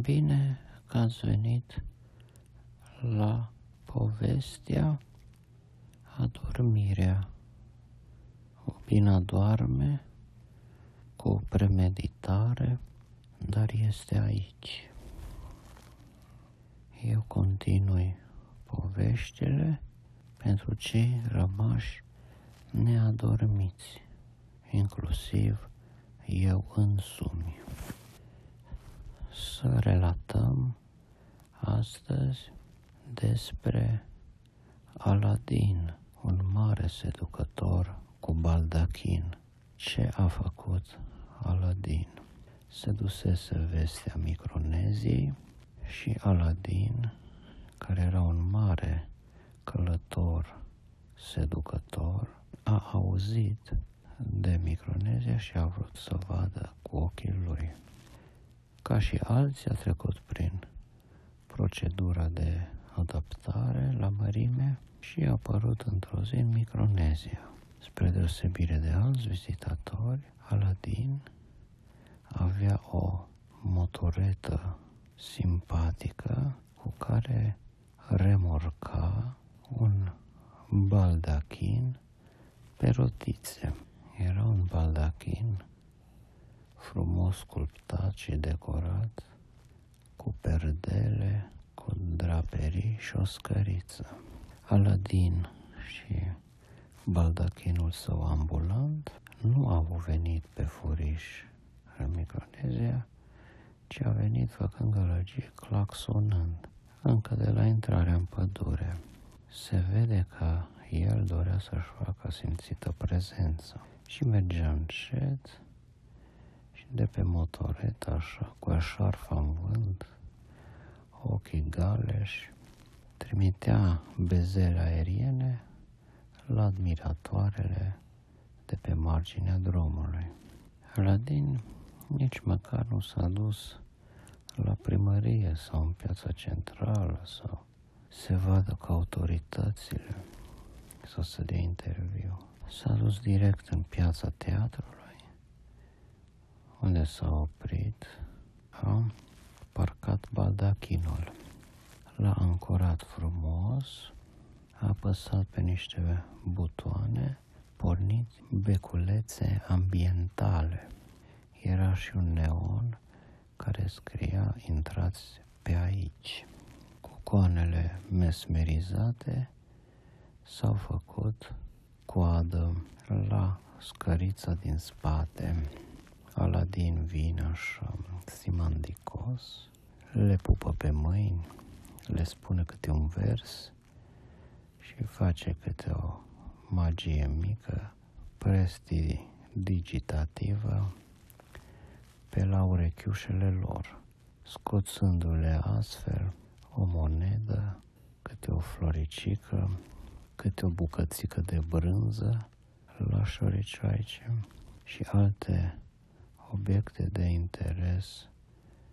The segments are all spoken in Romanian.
Bine că ați venit la povestea Adormirea. Obina doarme cu o premeditare, dar este aici. Eu continui poveștile pentru cei rămași neadormiți, inclusiv eu însumi. Să relatăm astăzi despre Aladin, un mare seducător cu baldachin. Ce a făcut Aladin? Se dusese vestea Microneziei și Aladin, care era un mare călător seducător, a auzit de Micronezia și a vrut să vadă cu ochii lui. Ca și alții a trecut prin procedura de adaptare la mărime și a apărut într-o zi în Micronezia. Spre deosebire de alți vizitatori, Aladin avea o motoretă simpatică cu care remorca un baldachin pe rotițe. Era un baldachin frumos sculptat și decorat cu perdele, cu draperii și o scăriță. Aladin și baldachinul său ambulant nu au venit pe furiș în Micronezia, ci a venit făcând gălăgii claxonând, încă de la intrarea în pădure. Se vede că el dorea să-și facă simțită prezența și mergea încet și de pe motoret așa, cu eșarfa în vânt, ochii galeși, trimitea bezele aeriene la admiratoarele de pe marginea drumului. Aladin nici măcar nu s-a dus la primărie sau în piața centrală sau se vadă cu autoritățile sau să dea interviu. S-a dus direct în piața teatrului, unde s-a oprit, a parcat baldachinul. L-a ancorat frumos, a apăsat pe niște butoane, pornit beculețe ambientale. Era și un neon care scria intrați pe aici. Cu coanele mesmerizate s-au făcut coadă la scărița din spate. Aladin vine așa, simandicos, le pupă pe mâini, le spune câte un vers și face câte o magie mică, prestidigitativă pe la urechiușele lor, scoțându-le astfel o monedă, câte o floricică, câte o bucățică de brânză la șoricioaice și alte obiecte de interes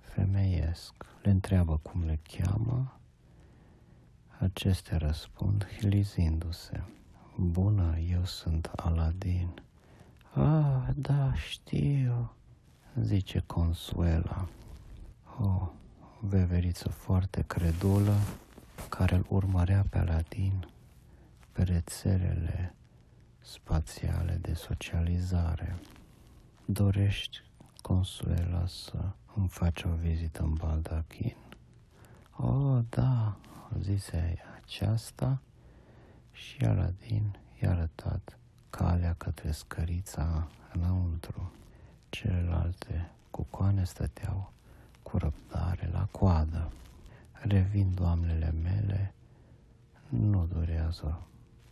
femeiesc. Le întreabă cum le cheamă, acestea răspund hilizindu-se. Bună, eu sunt Aladin. Ah, da, știu, zice Consuela. O veveriță foarte credulă care îl urmărea pe Aladin pe rețelele spațiale de socializare. Dorești, Consuela, să îmi faci o vizită în Baldachin? Oh, da, zise aceasta și Aladin i-a arătat calea către scărița înăuntru. Celelalte cucoane stăteau cu răbdare la coadă. Revin, doamnele mele, nu durează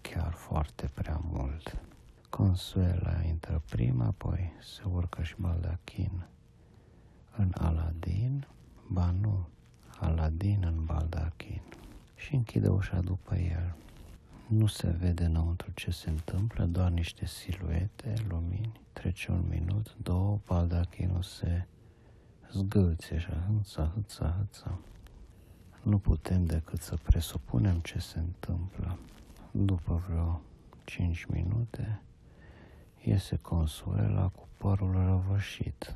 chiar foarte prea mult. Consuela intră prima, apoi se urcă și baldachin în Aladin, ba nu, Aladin în baldachin și închide ușa după el. Nu se vede înăuntru ce se întâmplă, doar niște siluete, lumini. Trece un minut, două, baldachinul se zgâlțe și hâța, hâța, hâța. Nu putem decât să presupunem ce se întâmplă. După vreo cinci minute, iese Consuela cu părul răvășit.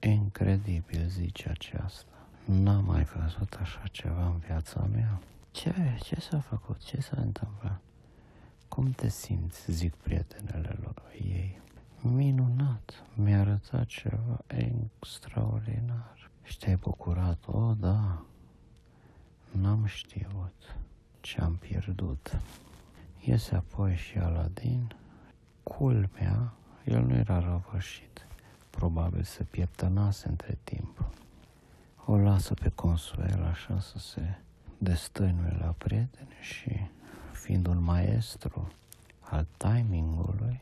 Incredibil, zice aceasta. N-am mai văzut așa ceva în viața mea. Ce? Ce s-a făcut? Ce s-a întâmplat? Cum te simți? Zic prietenele lor ei. Minunat, mi-a arătat ceva extraordinar. Și te-ai bucurat? O, da, n-am știut ce am pierdut. Iese apoi și Aladin. Culmea, el nu era răvășit. Probabil se pieptănase între timp. O lasă pe Consuel așa să se destăinuie la prieteni și, fiind un maestru al timingului,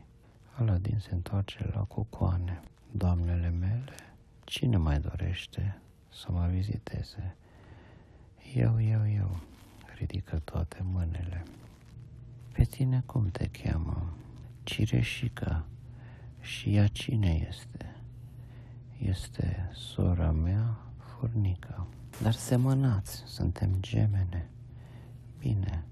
Aladin se întoarce la cucoane. Doamnele mele, cine mai dorește să mă viziteze? Eu, eu, eu, ridică toate mâinile. Pe tine cum te cheamă? Cireșica. Și ea cine este? Este sora mea, furnica. Dar semănați, suntem gemene. Bine,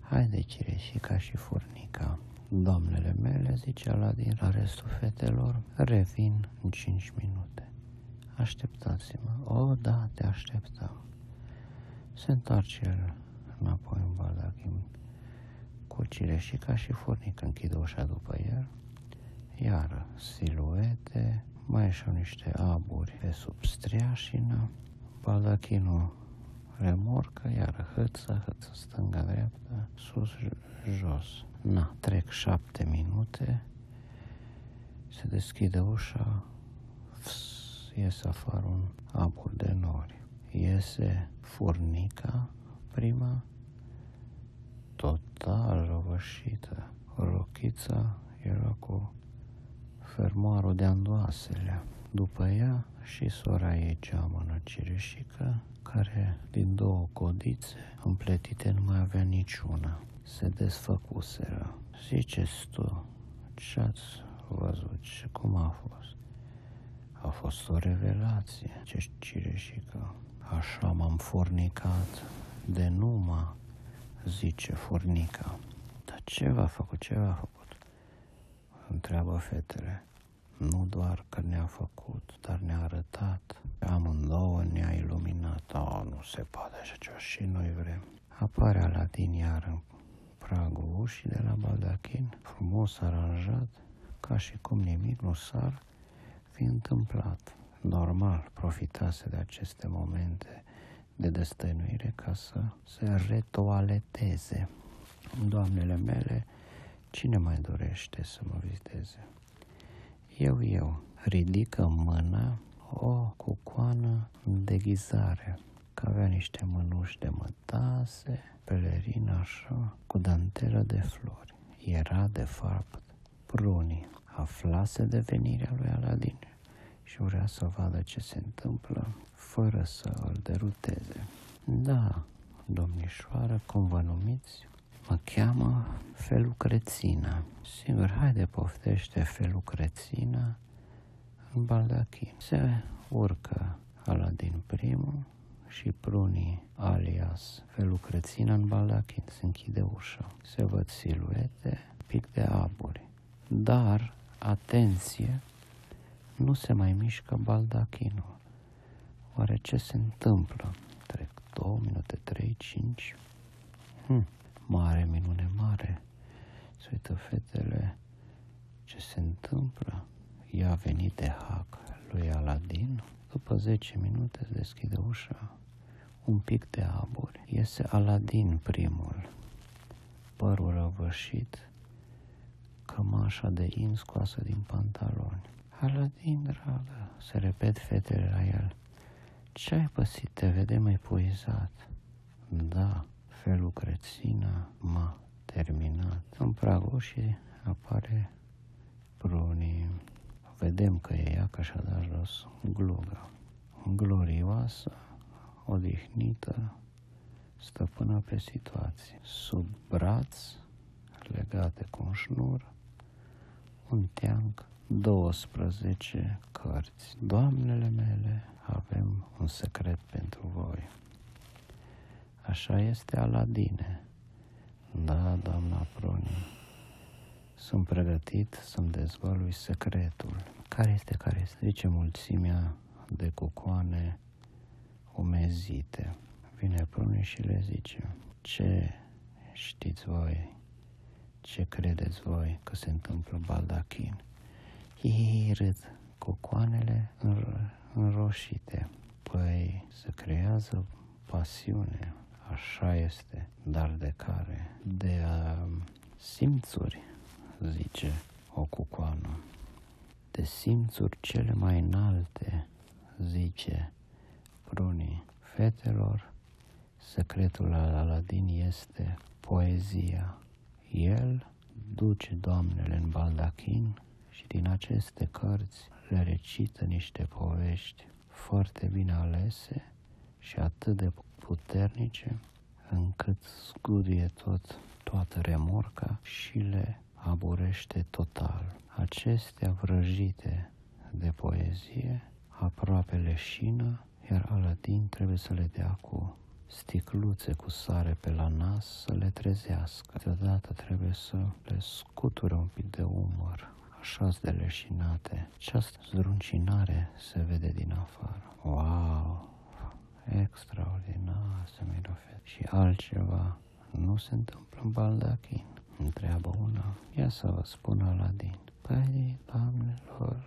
haide Cireșica și furnica. Doamnele mele, zicea la din la restul fetelor, revin în cinci minute. Așteptați-mă. O, da, te așteptăm. Se întoarce el înapoi în baldachin cu cireșica și furnic închide ușa după el, iar siluete, mai ieșau niște aburi pe sub striașină, baldachinul remorcă, iar hâță, hâță stânga-dreapta, sus, jos. Na, trec șapte minute, se deschide ușa, fs, iese afară un abur de nori. Iese furnica, prima, total răvășită. Rochița era cu fermoarul de andoasele. După ea și sora ei geamănă cireșică, care din două codițe împletite nu mai avea niciuna. Se desfăcuseră. Ziceți tu, ce-ați văzut și cum a fost? A fost o revelație, ce cireșică. Așa m-am fornicat de numai zice furnica. Dar ce v-a făcut, ce v-a făcut? Întreabă fetele. Nu doar că ne-a făcut, dar ne-a arătat. Amândouă ne-a iluminat. Oh, nu se poate așa ceva și noi vrem. Apare Aladin iar în pragul ușii de la baldachin, frumos aranjat, ca și cum nimic nu s-ar fi întâmplat. Normal, profitase de aceste momente de destăinuire ca să se retoaleteze. Doamnele mele, cine mai dorește să mă viziteze? Eu, eu, ridică mâna o cucoană în deghizare, că avea niște mânuși de mătase, pelerină așa, cu dantelă de flori. Era, de fapt, prunii. Aflase de venirea lui Aladin și vrea să vadă ce se întâmplă fără să îl deruteze. Da, domnișoară, cum vă numiți? Mă cheamă Felucrețina. Sigur, haide, poftește Felucrețina în baldachin. Se urcă Aladin primul și prunii alias Felucrețina în baldachin. Se închide ușa. Se văd siluete, pic de aburi. Dar, atenție, nu se mai mișcă baldachinul. Oare ce se întâmplă? Trec două minute, trei, cinci. Hm, mare minune mare. Se uită fetele. Ce se întâmplă? Ea a venit de hac lui Aladin. După 10 minute se deschide ușa. Un pic de aburi. Iese Aladin primul. Părul răvășit, cămașa de in scoasă din pantaloni. Aladin, dragă, se repet fetele la el. Ce ai păsit? Te vedem epuizat. Da, felul crețina m-a terminat. În pragul și apare prunii. Vedem că e ea că și-a dat jos gluga. Glorioasă, odihnită, stăpână pe situație. Sub braț, legate cu un șnur, un teanc 12 cărți. Doamnele mele, avem un secret pentru voi. Așa este Aladine. Da, doamna Proni, sunt pregătit să-mi dezvălui secretul. Care este, care este? Zice mulțimea de cucoane umezite. Vine prunii și le zice, ce știți voi, ce credeți voi că se întâmplă baldachin? Ei râd, cocoanele înroșite. Păi se creează pasiune, așa este, dar de care? De uh, simțuri, zice o cucoană. De simțuri cele mai înalte, zice prunii fetelor, secretul al Aladin este poezia. El duce doamnele în baldachin și din aceste cărți le recită niște povești foarte bine alese și atât de puternice încât zgudie tot, toată remorca și le aburește total. Acestea vrăjite de poezie aproape leșină, iar Aladin trebuie să le dea cu sticluțe cu sare pe la nas să le trezească. Deodată trebuie să le scuture un pic de umăr, așa de leșinate. Această zruncinare se vede din afară. Wow! Extraordinar, se mirofet. Și altceva nu se întâmplă în baldachin. Întreabă una. Ia să vă spun Aladin. Păi, doamnelor,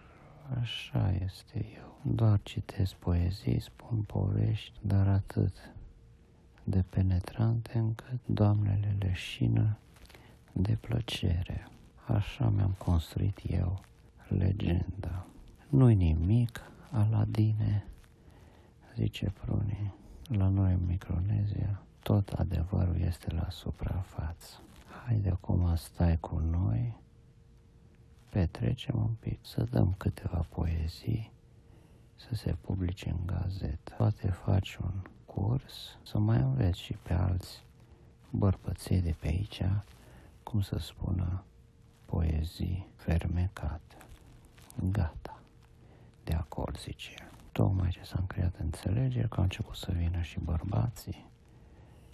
așa este eu. Doar citesc poezii, spun povești, dar atât de penetrante încât doamnele leșină de plăcere. Așa mi-am construit eu legenda. Nu-i nimic, Aladine, zice Prunii. La noi în Micronezia, tot adevărul este la suprafață. Haide acum stai cu noi, petrecem un pic, să dăm câteva poezii, să se publice în gazetă. Poate faci un curs, să mai înveți și pe alți bărbăței de pe aici, cum să spună, poezii fermecate. Gata. De acord, zice el. Tocmai ce s-a creat înțelegere că au început să vină și bărbații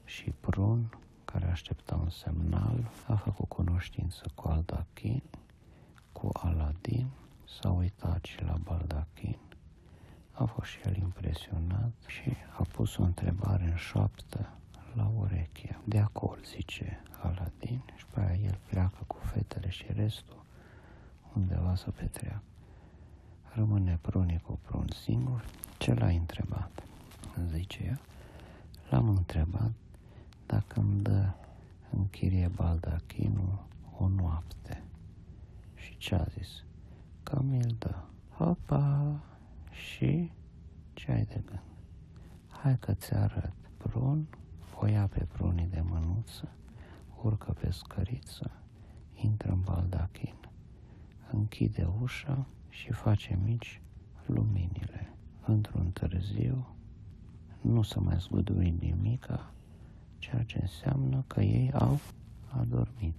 și prun, care aștepta un semnal, a făcut cunoștință cu Aldachin, cu Aladin, s-a uitat și la Baldachin, a fost și el impresionat și a pus o întrebare în șoaptă la ureche. De acord, zice Aladin, și pe aia el pleacă cu fetele și restul undeva să petreacă. Rămâne prunii cu prun singur. Ce l-ai întrebat? Zice ea. L-am întrebat dacă îmi dă în chirie baldachinul o noapte. Și ce a zis? Că mi-l dă. Hopa! Și ce ai de gând? Hai că ți arăt. Prun o ia pe prunii de mânuță, urcă pe scăriță, intră în baldachin, închide ușa și face mici luminile. Într-un târziu, nu să mai zgudui nimica, ceea ce înseamnă că ei au adormit.